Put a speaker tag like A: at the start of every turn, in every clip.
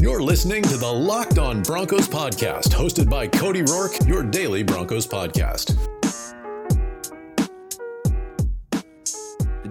A: You're listening to the Locked On Broncos podcast, hosted by Cody Roark, your daily Broncos podcast.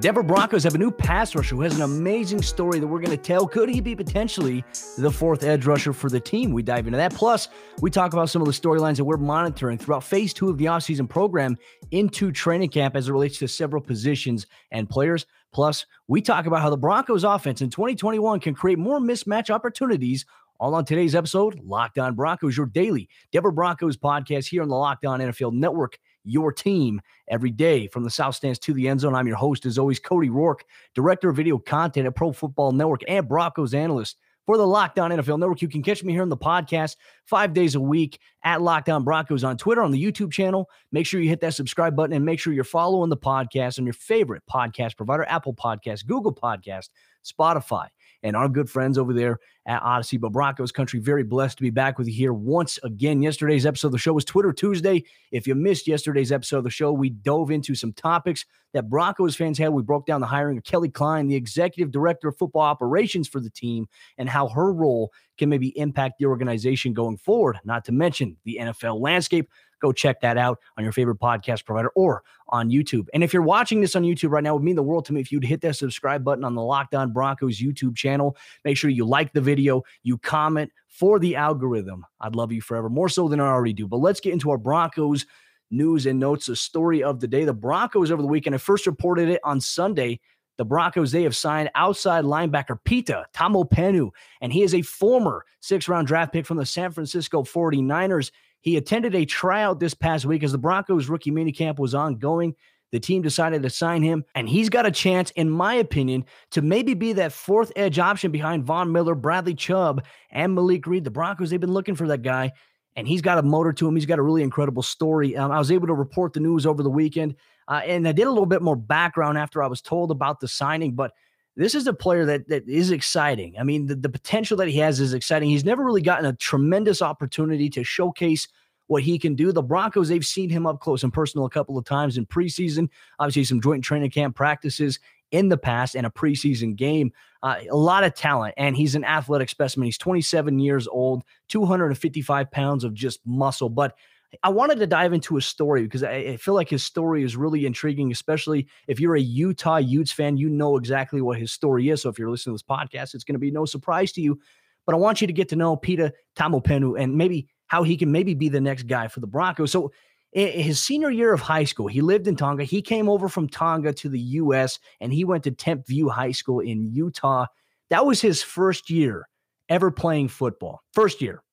B: Denver Broncos have a new pass rusher who has an amazing story that we're going to tell. Could he be potentially the fourth edge rusher for the team? We dive into that. Plus, we talk about some of the storylines that we're monitoring throughout phase two of the offseason program into training camp as it relates to several positions and players. Plus, we talk about how the Broncos offense in 2021 can create more mismatch opportunities. All on today's episode, Locked On Broncos, your daily Denver Broncos podcast here on the Locked On NFL Network, your team every day from the South Stands to the end zone. I'm your host, as always, Cody Roark, director of video content at Pro Football Network and Broncos analyst for the Locked On NFL Network. You can catch me here on the podcast five days a week at Lockdown On Broncos on Twitter, on the YouTube channel. Make sure you hit that subscribe button and make sure you're following the podcast on your favorite podcast provider Apple Podcast, Google Podcast, Spotify and our good friends over there at Audacy. But Broncos country, very blessed to be back with you here once again. Yesterday's episode of the show was Twitter Tuesday. If you missed yesterday's episode of the show, we dove into some topics that Broncos fans had. We broke down the hiring of Kelly Kleine, the executive director of football operations for the team, and how her role can maybe impact the organization going forward, not to mention the NFL landscape. Go check that out on your favorite podcast provider or on YouTube. And if you're watching this on YouTube right now, it would mean the world to me if you'd hit that subscribe button on the Locked On Broncos YouTube channel. Make sure you like the video, you comment for the algorithm. I'd love you forever, more so than I already do. But let's get into our Broncos news and notes. The story of the day the Broncos over the weekend. I first reported it on Sunday. The Broncos, they have signed outside linebacker Pita Taumopenu, and he is a former six round draft pick from the San Francisco 49ers. He attended a tryout this past week as the Broncos rookie minicamp was ongoing. The team decided to sign him, and he's got a chance, in my opinion, to maybe be that fourth edge option behind Von Miller, Bradley Chubb, and Malik Reed. The Broncos, they've been looking for that guy, and he's got a motor to him. He's got a really incredible story. Um, I was able to report the news over the weekend, uh, and I did a little bit more background after I was told about the signing, but this is a player that that is exciting. I mean, the, the potential that he has is exciting. He's never really gotten a tremendous opportunity to showcase what he can do. The Broncos, they've seen him up close and personal a couple of times in preseason, obviously some joint training camp practices in the past and a preseason game. Uh, a lot of talent, and he's an athletic specimen. He's 27 years old, 255 pounds of just muscle. But I wanted to dive into his story because I, I, feel like his story is really intriguing, especially if you're a Utah Utes fan. You know exactly what his story is. So if you're listening to this podcast, it's going to be no surprise to you. But I want you to get to know Pita Taumopenu and maybe how he can maybe be the next guy for the Broncos. So his senior year of high school, he lived in Tonga. He came over from Tonga to the U.S. and he went to Timpview High School in Utah. That was his first year ever playing football. First year,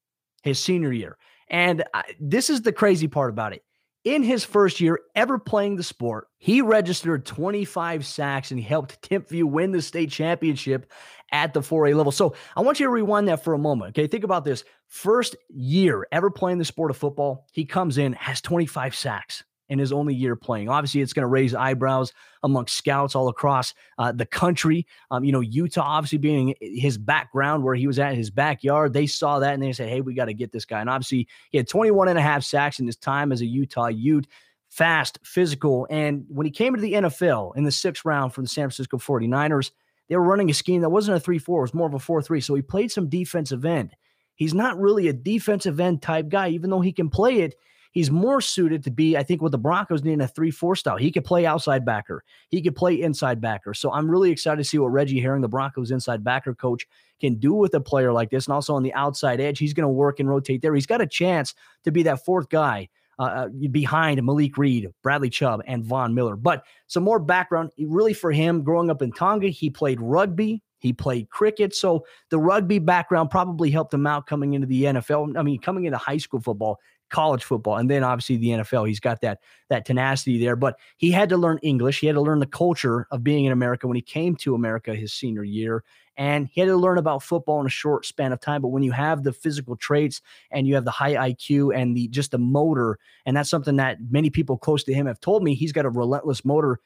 B: his senior year. And I, this is the crazy part about it. In his first year ever playing the sport, he registered 25 sacks and he helped Timpview win the state championship at the 4A level. So I want you to rewind that for a moment. Okay. Think about this. First year ever playing the sport of football, he comes in, has 25 sacks in his only year playing. Obviously, it's going to raise eyebrows amongst scouts all across uh, the country. Um, you know, Utah, obviously being his background where he was at his backyard, they saw that and they said, hey, we got to get this guy. And obviously, he had 21 and a half sacks in his time as a Utah Ute. Fast, physical. And when he came into the NFL in the sixth round from the San Francisco 49ers, they were running a scheme that wasn't a 3 4, it was more of a 4 3. So he played some defensive end. He's not really a defensive end type guy, even though he can play it he's more suited to be, I think, what the Broncos need in a 3 4 style. He could play outside backer, he could play inside backer. So I'm really excited to see what Reggie Herring, the Broncos inside backer coach, can do with a player like this. And also on the outside edge, he's going to work and rotate there. He's got a chance to be that fourth guy. Uh, uh behind Malik Reed, Bradley Chubb, and Von Miller. But some more background, really for him, growing up in Tonga, he played rugby, he played cricket. So the rugby background probably helped him out coming into the NFL. I mean, coming into high school football college football and then obviously the NFL. He's got that that tenacity there, but he had to learn English. He had to learn the culture of being in America when he came to America his senior year and he had to learn about football in a short span of time, but when you have the physical traits and you have the high IQ and the just the motor and that's something that many people close to him have told me he's got a relentless motor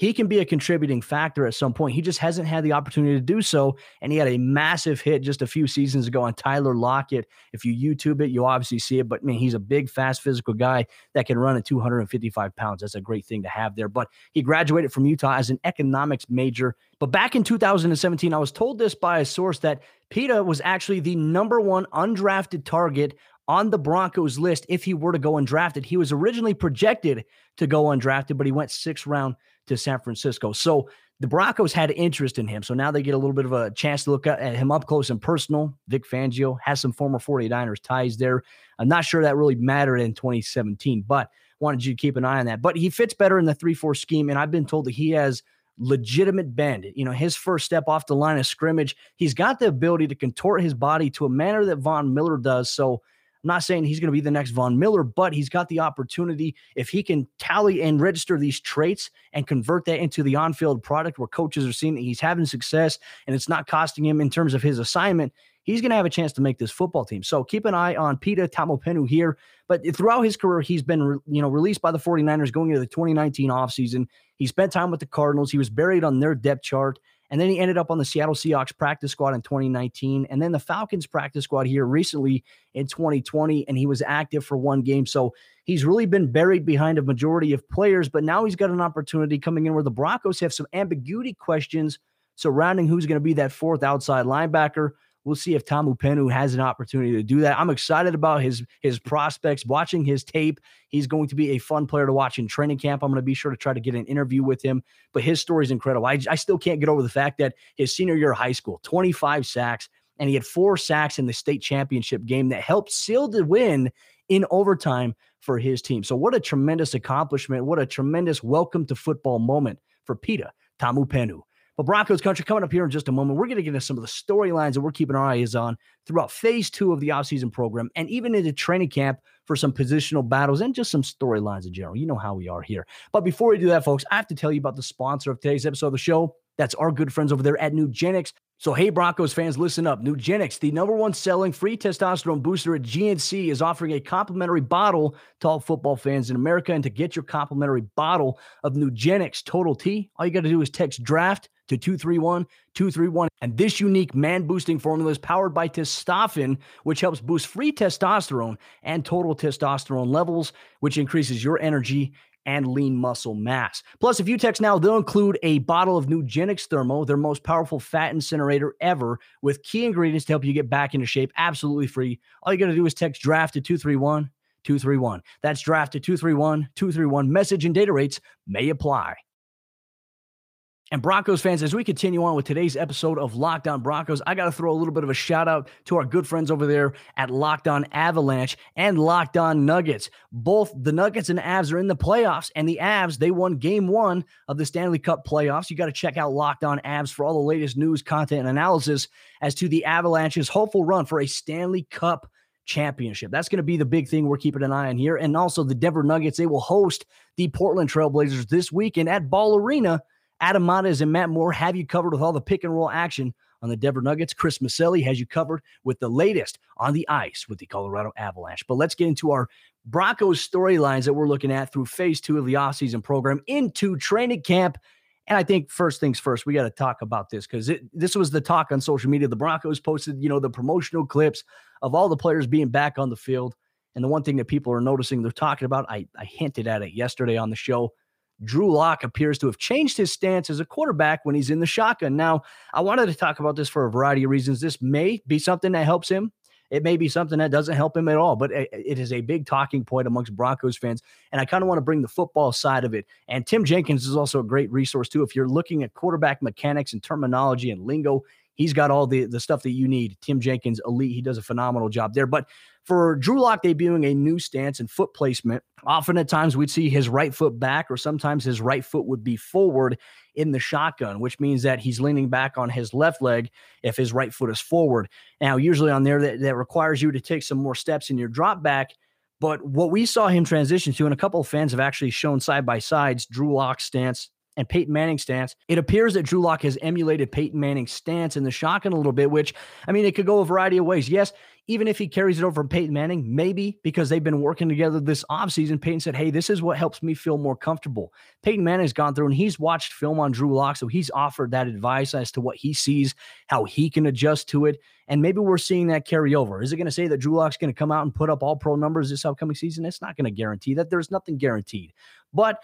B: he can be a contributing factor at some point. He just hasn't had the opportunity to do so. And he had a massive hit just a few seasons ago on Tyler Lockett. If you YouTube it, you'll obviously see it. But man, he's a big, fast, physical guy that can run at 255 pounds. That's a great thing to have there. But he graduated from Utah as an economics major. But back in 2017, I was told this by a source that Pita was actually the number one undrafted target on the Broncos list if he were to go undrafted. He was originally projected to go undrafted, but he went sixth round to San Francisco. So the Broncos had interest in him. So now they get a little bit of a chance to look at him up close and personal. Vic Fangio has some former 49ers ties there. I'm not sure that really mattered in 2017, but wanted you to keep an eye on that. But he fits better in the 3 4 scheme. And I've been told that he has legitimate bend. You know, his first step off the line of scrimmage, he's got the ability to contort his body to a manner that Von Miller does. So I'm not saying he's going to be the next Von Miller, but he's got the opportunity if he can tally and register these traits and convert that into the on-field product where coaches are seeing that he's having success and it's not costing him in terms of his assignment. He's going to have a chance to make this football team. So keep an eye on Pita Taumopenu here. But throughout his career, he's been you know released by the 49ers going into the 2019 offseason. He spent time with the Cardinals. He was buried on their depth chart. And then he ended up on the Seattle Seahawks practice squad in 2019, and then the Falcons practice squad here recently in 2020, and he was active for one game. So he's really been buried behind a majority of players, but now he's got an opportunity coming in where the Broncos have some ambiguity questions surrounding who's going to be that fourth outside linebacker. We'll see if Taumopenu has an opportunity to do that. I'm excited about his his prospects. Watching his tape, he's going to be a fun player to watch in training camp. I'm going to be sure to try to get an interview with him. But his story is incredible. I, I still can't get over the fact that his senior year of high school, 25 sacks, and he had four sacks in the state championship game that helped seal the win in overtime for his team. So what a tremendous accomplishment! What a tremendous welcome to football moment for Pita Taumopenu. But Broncos country coming up here in just a moment. We're going to get into some of the storylines that we're keeping our eyes on throughout phase two of the offseason program and even into training camp for some positional battles and just some storylines in general. You know how we are here. But before we do that, folks, I have to tell you about the sponsor of today's episode of the show. That's our good friends over there at Nugenix. So, hey, Broncos fans, listen up. Nugenix, the number one selling free testosterone booster at GNC, is offering a complimentary bottle to all football fans in America. And to get your complimentary bottle of Nugenix Total T, all you got to do is text draft to 231 231. And this unique man boosting formula is powered by testofen, which helps boost free testosterone and total testosterone levels, which increases your energy and lean muscle mass. Plus, if you text now, they'll include a bottle of Nugenix Thermo, their most powerful fat incinerator ever, with key ingredients to help you get back into shape absolutely free. All you got to do is text draft to 231 231. That's draft to 231 231. Message and data rates may apply. And Broncos fans, as we continue on with today's episode of Locked On Broncos, I got to throw a little bit of a shout out to our good friends over there at Locked On Avalanche and Locked On Nuggets. Both the Nuggets and Avs are in the playoffs, and the Avs, they won game one of the Stanley Cup playoffs. You got to check out Locked On Avs for all the latest news, content, and analysis as to the Avalanche's hopeful run for a Stanley Cup championship. That's going to be the big thing we're keeping an eye on here. And also the Denver Nuggets, they will host the Portland Trailblazers this weekend at Ball Arena Adam Mares and Matt Moore have you covered with all the pick and roll action on the Denver Nuggets. Chris Maselli has you covered with the latest on the ice with the Colorado Avalanche. But let's get into our Broncos storylines that we're looking at through phase two of the offseason program into training camp. And I think first things first, we got to talk about this because this was the talk on social media. The Broncos posted, you know, the promotional clips of all the players being back on the field. And the one thing that people are noticing, they're talking about, I, I hinted at it yesterday on the show. Drew Lock appears to have changed his stance as a quarterback when he's in the shotgun. Now, I wanted to talk about this for a variety of reasons. This may be something that helps him. It may be something that doesn't help him at all, but it is a big talking point amongst Broncos fans. And I kind of want to bring the football side of it. And Tim Jenkins is also a great resource, too. If you're looking at quarterback mechanics and terminology and lingo, he's got all the, the stuff that you need. Tim Jenkins, elite. He does a phenomenal job there. But for Drew Lock debuting a new stance and foot placement, often at times we'd see his right foot back, or sometimes his right foot would be forward in the shotgun, which means that he's leaning back on his left leg if his right foot is forward. Now, usually on there, that, that requires you to take some more steps in your drop back. But what we saw him transition to, and a couple of fans have actually shown side by sides, Drew Lock's stance and Peyton Manning's stance. It appears that Drew Lock has emulated Peyton Manning's stance in the shotgun a little bit, which, I mean, it could go a variety of ways. Yes, even if he carries it over from Peyton Manning, maybe because they've been working together this offseason, Peyton said, Hey, this is what helps me feel more comfortable. Peyton Manning's gone through and he's watched film on Drew Lock. So he's offered that advice as to what he sees, how he can adjust to it. And maybe we're seeing that carry over. Is it going to say that Drew Lock's going to come out and put up all pro numbers this upcoming season? It's not going to guarantee that. There's nothing guaranteed. But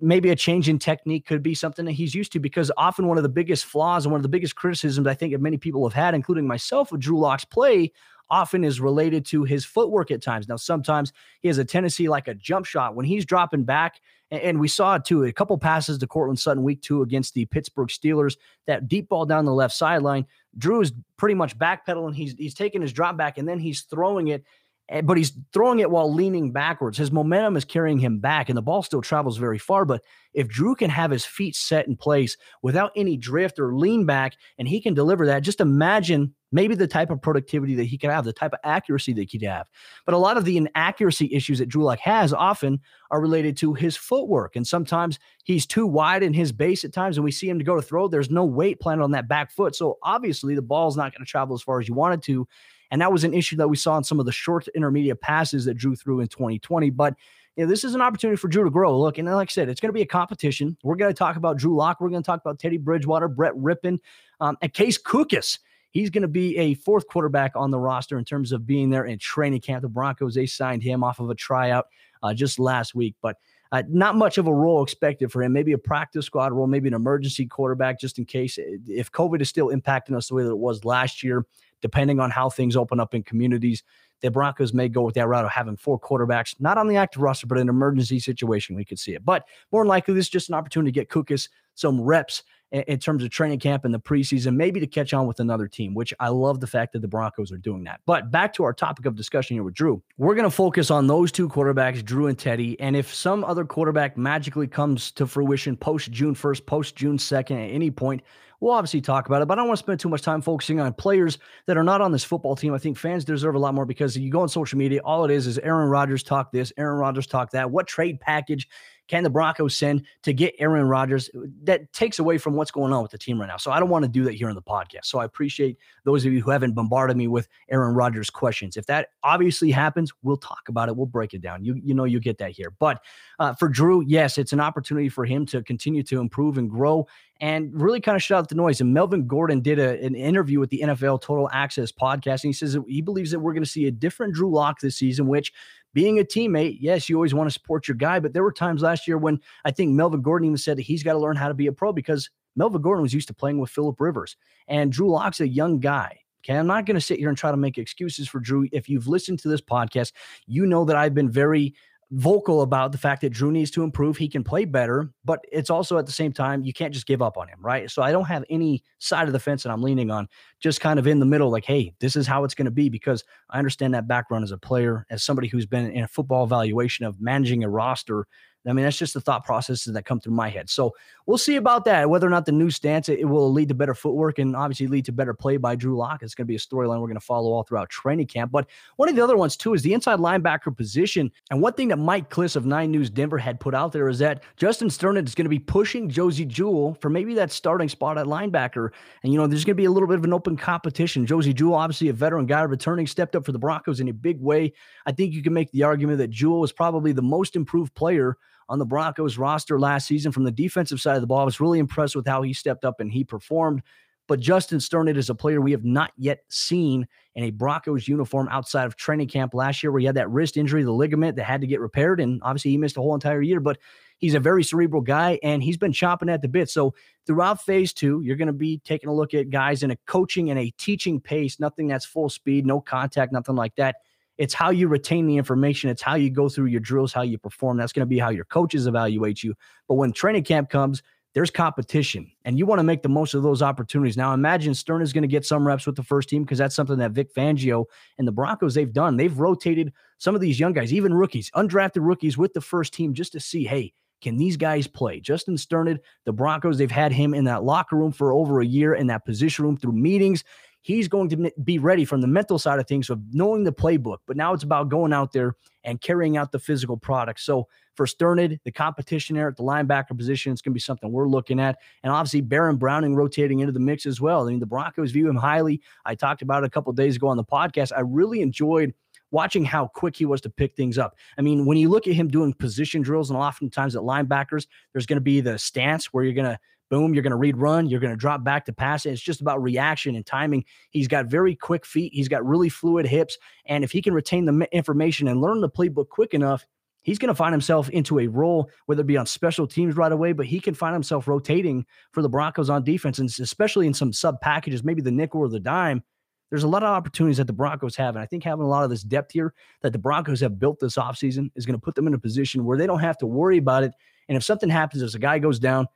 B: maybe a change in technique could be something that he's used to because often one of the biggest flaws and one of the biggest criticisms I think that many people have had, including myself, of Drew Lock's play often is related to his footwork at times. Now, sometimes he has a tendency like a jump shot when he's dropping back. And we saw it too a couple passes to Courtland Sutton week two against the Pittsburgh Steelers. That deep ball down the left sideline. Drew is pretty much backpedaling. He's he's taking his drop back and then he's throwing it Eh, but he's throwing it while leaning backwards. His momentum is carrying him back, and the ball still travels very far. But if Drew can have his feet set in place without any drift or lean back, and he can deliver that, just imagine maybe the type of productivity that he could have, the type of accuracy that he'd have. But a lot of the inaccuracy issues that Drew Lock has often are related to his footwork. And sometimes he's too wide in his base at times, and we see him to go to throw. There's no weight planted on that back foot. So obviously the ball's not going to travel as far as you want it to. And that was an issue that we saw in some of the short intermediate passes that Drew threw in 2020. But you know, this is an opportunity for Drew to grow. Look, and like I said, it's going to be a competition. We're going to talk about Drew Lock. We're going to talk about Teddy Bridgewater, Brett Rypien, um, and Case Cookus. He's going to be a fourth quarterback on the roster in terms of being there in training camp. The Broncos, they signed him off of a tryout uh, just last week, but uh, not much of a role expected for him. Maybe a practice squad role, maybe an emergency quarterback just in case if COVID is still impacting us the way that it was last year depending on how things open up in communities, the Broncos may go with that route of having four quarterbacks, not on the active roster, but in an emergency situation. We could see it. But more than likely, this is just an opportunity to get Cookus some reps in terms of training camp in the preseason, maybe to catch on with another team, which I love the fact that the Broncos are doing that. But back to our topic of discussion here with Drew, we're going to focus on those two quarterbacks, Drew and Teddy. And if some other quarterback magically comes to fruition post June 1st, post June 2nd, at any point, we'll obviously talk about it. But I don't want to spend too much time focusing on players that are not on this football team. I think fans deserve a lot more because you go on social media, all it is is Aaron Rodgers talk this, Aaron Rodgers talk that. What trade package can the Broncos send to get Aaron Rodgers? That takes away from what's going on with the team right now. So I don't want to do that here in the podcast. So I appreciate those of you who haven't bombarded me with Aaron Rodgers questions. If that obviously happens, we'll talk about it. We'll break it down. You you know you get that here. But uh, for Drew, yes, it's an opportunity for him to continue to improve and grow and really kind of shut out the noise. And Melvin Gordon did a, an interview with the NFL Total Access podcast, and he says he believes that we're going to see a different Drew Lock this season, which being a teammate, yes, you always want to support your guy, but there were times last year when I think Melvin Gordon even said that he's got to learn how to be a pro because Melvin Gordon was used to playing with Philip Rivers, and Drew Lock's a young guy. Okay, I'm not going to sit here and try to make excuses for Drew. If you've listened to this podcast, you know that I've been very vocal about the fact that Drew needs to improve. He can play better, but it's also at the same time, you can't just give up on him, right? So I don't have any side of the fence that I'm leaning on, just kind of in the middle, like, hey, this is how it's going to be because I understand that background as a player, as somebody who's been in a football evaluation of managing a roster I mean, that's just the thought processes that come through my head. So we'll see about that. Whether or not the new stance it, will lead to better footwork and obviously lead to better play by Drew Lock. It's going to be a storyline we're going to follow all throughout training camp. But one of the other ones too is the inside linebacker position. And one thing that Mike Klis of Nine News Denver had put out there is that Justin Strnad is going to be pushing Josey Jewell for maybe that starting spot at linebacker. And you know, there's going to be a little bit of an open competition. Josey Jewell, obviously a veteran guy, returning, stepped up for the Broncos in a big way. I think you can make the argument that Jewell is probably the most improved player on the Broncos roster last season from the defensive side of the ball. I was really impressed with how he stepped up and he performed. But Justin Strnad is a player we have not yet seen in a Broncos uniform outside of training camp last year, where he had that wrist injury, the ligament that had to get repaired. And obviously, he missed a whole entire year, but he's a very cerebral guy and he's been chopping at the bit. So, throughout phase two, you're going to be taking a look at guys in a coaching and a teaching pace, nothing that's full speed, no contact, nothing like that. It's how you retain the information. It's how you go through your drills, how you perform. That's going to be how your coaches evaluate you. But when training camp comes, there's competition, and you want to make the most of those opportunities. Now, imagine Strnad is going to get some reps with the first team because that's something that Vic Fangio and the Broncos they've done. They've rotated some of these young guys, even rookies, undrafted rookies, with the first team just to see, hey, can these guys play? Justin Strnad, the Broncos, they've had him in that locker room for over a year in that position room through meetings he's going to be ready from the mental side of things of knowing the playbook. But now it's about going out there and carrying out the physical product. So for Strnad, the competition there at the linebacker position, it's going to be something we're looking at. And obviously, Baron Browning rotating into the mix as well. I mean, the Broncos view him highly. I talked about it a couple days ago on the podcast. I really enjoyed watching how quick he was to pick things up. I mean, when you look at him doing position drills, and oftentimes at linebackers, there's going to be the stance where you're going to boom, you're going to read run, you're going to drop back to pass. It's just about reaction and timing. He's got very quick feet, he's got really fluid hips. And if he can retain the information and learn the playbook quick enough, he's going to find himself into a role, whether it be on special teams right away, but he can find himself rotating for the Broncos on defense, and especially in some sub packages, maybe the nickel or the dime. There's a lot of opportunities that the Broncos have. And I think having a lot of this depth here that the Broncos have built this offseason is going to put them in a position where they don't have to worry about it. And if something happens, as a guy goes down,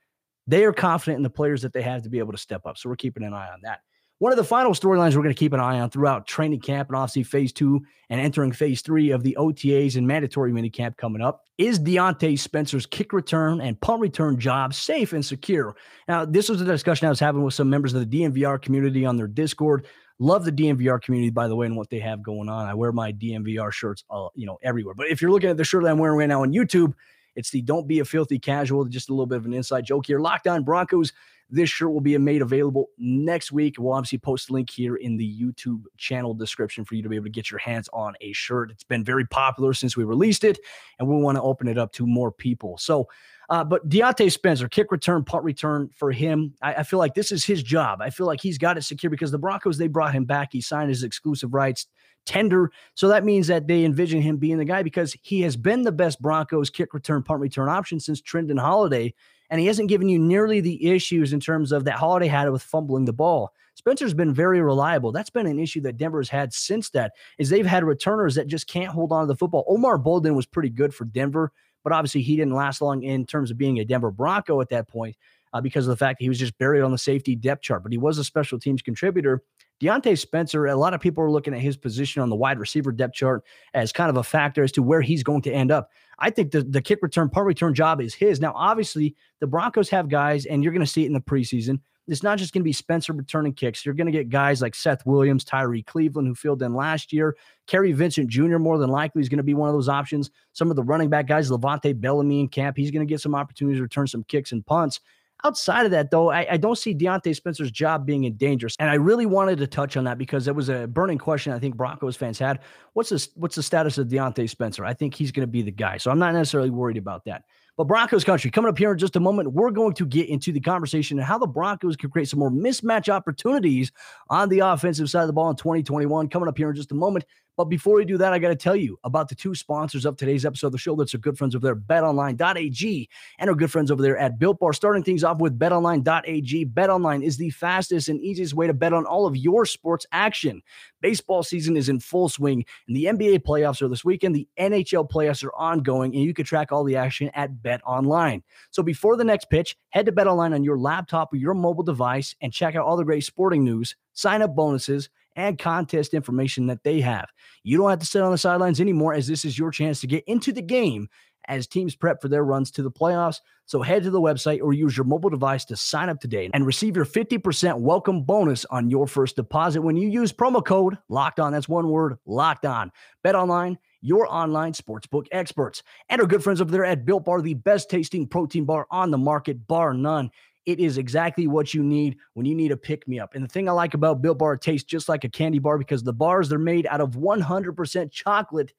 B: they are confident in the players that they have to be able to step up. So we're keeping an eye on that. One of the final storylines we're going to keep an eye on throughout training camp and obviously phase two and entering phase three of the OTAs and mandatory minicamp coming up is Diontae Spencer's kick return and punt return job safe and secure? Now, this was a discussion I was having with some members of the DNVR community on their Discord. Love the DNVR community, by the way, and what they have going on. I wear my DNVR shirts, uh, you know, everywhere. But if you're looking at the shirt that I'm wearing right now on YouTube, it's the "Don't Be a Filthy Casual." Just a little bit of an inside joke here. Locked On Broncos. This shirt will be made available next week. We'll obviously post a link here in the YouTube channel description for you to be able to get your hands on a shirt. It's been very popular since we released it, and we want to open it up to more people. So uh, but Diontae Spencer, kick return, punt return for him. I, I, feel like this is his job. I feel like he's got it secure because the Broncos, they brought him back. He signed his exclusive rights tender. So that means that they envision him being the guy because he has been the best Broncos kick return, punt return option since Trindon Holliday. And he hasn't given you nearly the issues in terms of that Holliday had with fumbling the ball. Spencer's been very reliable. That's been an issue that Denver's had since that is they've had returners that just can't hold on to the football. Omar Bolden was pretty good for Denver but obviously, he didn't last long in terms of being a Denver Bronco at that point uh, because of the fact that he was just buried on the safety depth chart. But he was a special teams contributor. Diontae Spencer, a lot of people are looking at his position on the wide receiver depth chart as kind of a factor as to where he's going to end up. I think the, the kick return, punt return job is his. Now, obviously, the Broncos have guys, and you're going to see it in the preseason it's not just going to be Spencer returning kicks. You're going to get guys like Seth Williams, Tyrie Cleveland, who filled in last year. Kary Vincent Jr., more than likely, is going to be one of those options. Some of the running back guys, LeVante Bellamy in camp, he's going to get some opportunities to return some kicks and punts. Outside of that, though, I, I, don't see Diontae Spencer's job being in danger. And I really wanted to touch on that because it was a burning question I think Broncos fans had. What's this, what's the status of Diontae Spencer? I think he's going to be the guy. So I'm not necessarily worried about that. But Broncos country, coming up here in just a moment, we're going to get into the conversation and how the Broncos can create some more mismatch opportunities on the offensive side of the ball in 2021. Coming up here in just a moment. But before we do that, I got to tell you about the two sponsors of today's episode of the show. That's our good friends over there, betonline.ag, and our good friends over there at Built Bar. Starting things off with betonline.ag. BetOnline is the fastest and easiest way to bet on all of your sports action. Baseball season is in full swing, and the NBA playoffs are this weekend. The NHL playoffs are ongoing, and you can track all the action at BetOnline. So before the next pitch, head to BetOnline on your laptop or your mobile device and check out all the great sporting news, sign up bonuses, and contest information that they have. You don't have to sit on the sidelines anymore, as this is your chance to get into the game as teams prep for their runs to the playoffs. So head to the website or use your mobile device to sign up today and receive your 50% welcome bonus on your first deposit when you use promo code locked on. That's one word locked on. Bet online, your online sportsbook experts. And our good friends over there at Built Bar, the best tasting protein bar on the market, bar none. It is exactly what you need when you need a pick me up. And the thing I like about Built Bar, tastes just like a candy bar because the bars they're made out of 100% chocolate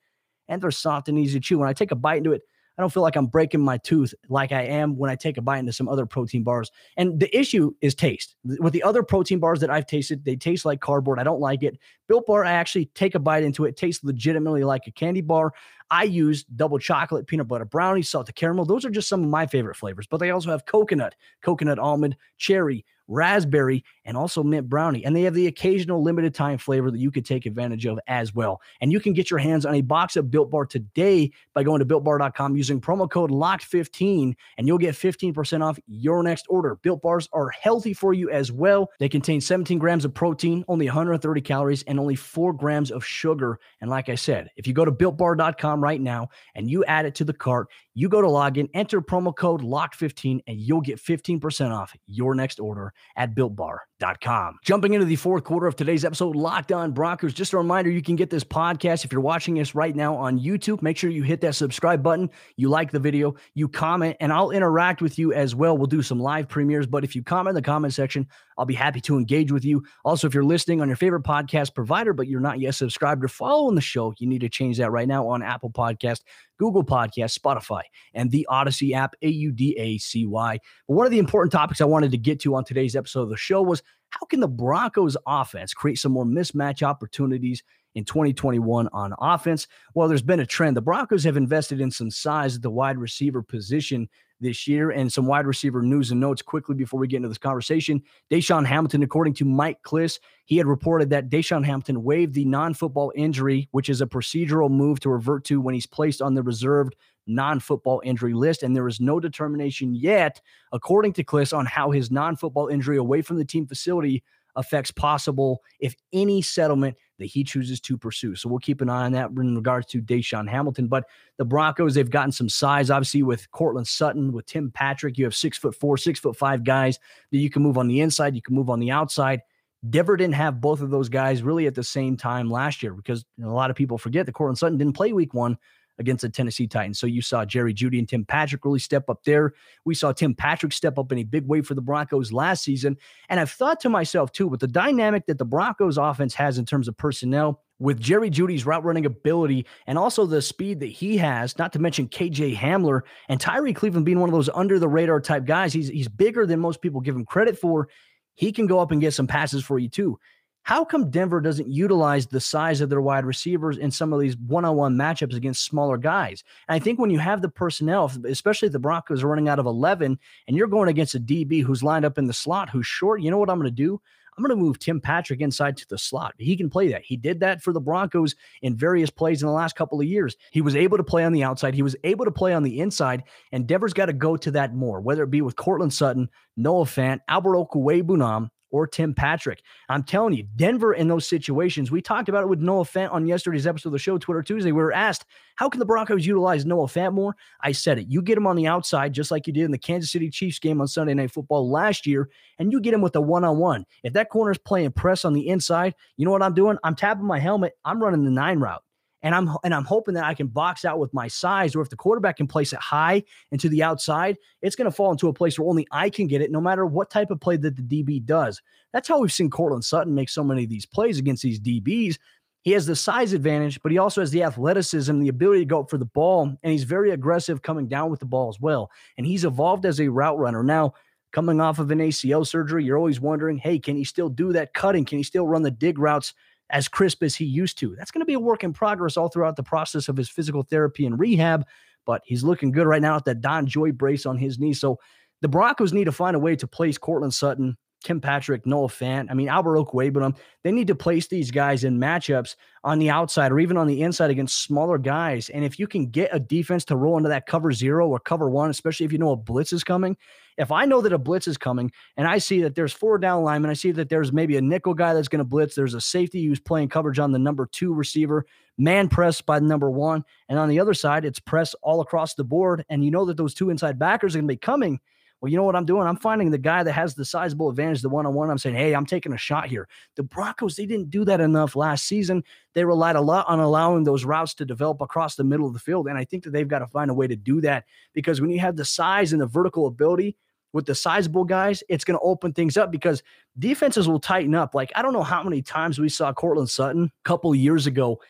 B: and they're soft and easy to chew. When I take a bite into it, I don't feel like I'm breaking my tooth like I am when I take a bite into some other protein bars. And the issue is taste. With the other protein bars that I've tasted, they taste like cardboard. I don't like it. Built Bar, I actually take a bite into it tastes legitimately like a candy bar. I use double chocolate, peanut butter brownie, salted caramel. Those are just some of my favorite flavors, but they also have coconut, coconut almond, cherry, raspberry, and also mint brownie. And they have the occasional limited time flavor that you could take advantage of as well. And you can get your hands on a box of Built Bar today by going to builtbar.com using promo code LOCKED15, and you'll get 15% off your next order. Built Bars are healthy for you as well. They contain 17 grams of protein, only 130 calories, and only 4 grams of sugar. And like I said, if you go to builtbar.com right now and you add it to the cart, You go to login, enter promo code LOCK15, and you'll get 15% off your next order at builtbar.com. Jumping into the fourth quarter of today's episode, Locked On Broncos. Just a reminder you can get this podcast if you're watching us right now on YouTube. Make sure you hit that subscribe button, you like the video, you comment, and I'll interact with you as well. We'll do some live premieres, but if you comment in the comment section, I'll be happy to engage with you. Also, if you're listening on your favorite podcast provider, but you're not yet subscribed or following the show, you need to change that right now on Apple Podcast, Google Podcast, Spotify, and the Audacy app, A U D A C Y. One of the important topics I wanted to get to on today's episode of the show was how can the Broncos offense create some more mismatch opportunities in 2021 on offense? Well, there's been a trend. The Broncos have invested in some size at the wide receiver position this year. And some wide receiver news and notes quickly before we get into this conversation. DaeSean Hamilton, according to Mike Klis, he had reported that DaeSean Hamilton waived the non football injury, which is a procedural move to revert to when he's placed on the reserved non football injury list. And there is no determination yet, according to Klis, on how his non football injury away from the team facility affects possible, if any, settlement that he chooses to pursue. So we'll keep an eye on that in regards to DaeSean Hamilton. But the Broncos, they've gotten some size, obviously, with Courtland Sutton, with Tim Patrick. You have six foot four, six foot five guys that you can move on the inside, you can move on the outside. Denver didn't have both of those guys really at the same time last year because you know, a lot of people forget that Courtland Sutton didn't play week one against the Tennessee Titans. So you saw Jerry Jeudy and Tim Patrick really step up there. We saw Tim Patrick step up in a big way for the Broncos last season. And I've thought to myself, too, with the dynamic that the Broncos offense has in terms of personnel, with Jerry Jeudy's route running ability and also the speed that he has, not to mention KJ Hamler and Tyrie Cleveland being one of those under the radar type guys. He's he's bigger than most people give him credit for. He can go up and get some passes for you too. How come Denver doesn't utilize the size of their wide receivers in some of these one on one matchups against smaller guys? And I think when you have the personnel, especially if the Broncos are running out of 11 and you're going against a DB who's lined up in the slot who's short, you know what I'm going to do? I'm going to move Tim Patrick inside to the slot. He can play that. He did that for the Broncos in various plays in the last couple of years. He was able to play on the outside, he was able to play on the inside, and Denver's got to go to that more, whether it be with Courtland Sutton, Noah Fant, Albert Okwuegbunam, or Tim Patrick. I'm telling you, Denver in those situations, we talked about it with Noah Fant on yesterday's episode of the show, Twitter Tuesday. We were asked, how can the Broncos utilize Noah Fant more? I said it. You get him on the outside, just like you did in the Kansas City Chiefs game on Sunday Night Football last year, and you get him with a one on one. If that corner is playing press on the inside, you know what I'm doing? I'm tapping my helmet. I'm running the nine route and I'm and I'm hoping that I can box out with my size, or if the quarterback can place it high and to the outside, it's going to fall into a place where only I can get it, no matter what type of play that the DB does. That's how we've seen Courtland Sutton make so many of these plays against these DBs. He has the size advantage, but he also has the athleticism, the ability to go up for the ball, and he's very aggressive coming down with the ball as well. And he's evolved as a route runner. Now, coming off of an ACL surgery, you're always wondering, hey, can he still do that cutting? Can he still run the dig routes? As crisp as he used to. That's going to be a work in progress all throughout the process of his physical therapy and rehab, but he's looking good right now with that DonJoy brace on his knee. So the Broncos need to find a way to place Courtland Sutton Tim Patrick, Noah Fant, I mean, Albert Okwuegbunam, they need to place these guys in matchups on the outside or even on the inside against smaller guys. And if you can get a defense to roll into that cover zero or cover one, especially if you know a blitz is coming, if I know that a blitz is coming and I see that there's four down linemen, I see that there's maybe a nickel guy that's going to blitz, there's a safety who's playing coverage on the number two receiver, man press by the number one. And on the other side, it's press all across the board. And you know that those two inside backers are going to be coming well, you know what I'm doing? I'm finding the guy that has the sizable advantage, the one on one. I'm saying, hey, I'm taking a shot here. The Broncos, they didn't do that enough last season. They relied a lot on allowing those routes to develop across the middle of the field. And I think that they've got to find a way to do that because when you have the size and the vertical ability, with the sizable guys, it's going to open things up because defenses will tighten up. Like, I don't know how many times we saw Courtland Sutton a couple years ago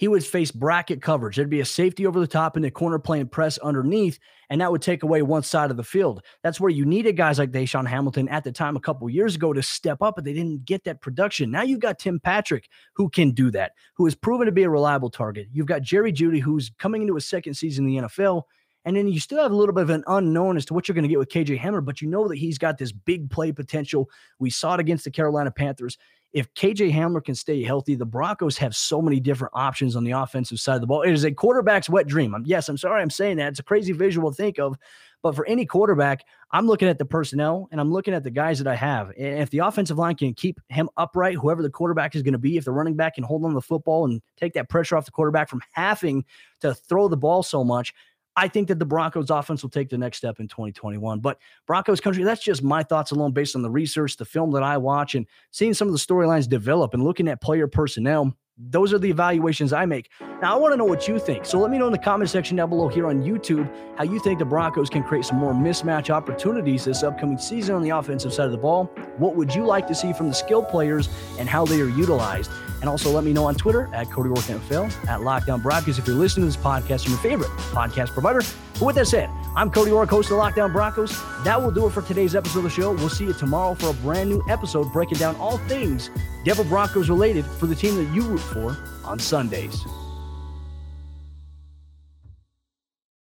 B: he would face bracket coverage. There'd be a safety over the top and the corner playing press underneath, and that would take away one side of the field. That's where you needed guys like DaeSean Hamilton at the time a couple years ago to step up, but they didn't get that production. Now you've got Tim Patrick who can do that, who has proven to be a reliable target. You've got Jerry Jeudy who's coming into a second season in the NFL. And then you still have a little bit of an unknown as to what you're going to get with KJ Hamler, but you know that he's got this big play potential. We saw it against the Carolina Panthers if KJ Hamler can stay healthy, the Broncos have so many different options on the offensive side of the ball. It is a quarterback's wet dream. I'm, yes, I'm sorry I'm saying that. It's a crazy visual to think of. But for any quarterback, I'm looking at the personnel and I'm looking at the guys that I have. And if the offensive line can keep him upright, whoever the quarterback is going to be, if the running back can hold on the football and take that pressure off the quarterback from having to throw the ball so much, I think that the Broncos offense will take the next step in 2021. But Broncos country, that's just my thoughts alone based on the research, the film that I watch, and seeing some of the storylines develop and looking at player personnel. Those are the evaluations I make. Now, I want to know what you think. So let me know in the comment section down below here on YouTube how you think the Broncos can create some more mismatch opportunities this upcoming season on the offensive side of the ball. What would you like to see from the skill players and how they are utilized? And also let me know on Twitter at Cody NFL, at Locked On Broncos if you're listening to this podcast from your favorite podcast provider. But with that said, I'm Cody Roark, host of Locked On Broncos. That will do it for today's episode of the show. We'll see you tomorrow for a brand new episode breaking down all things Denver Broncos related for the team that you root for on Sundays.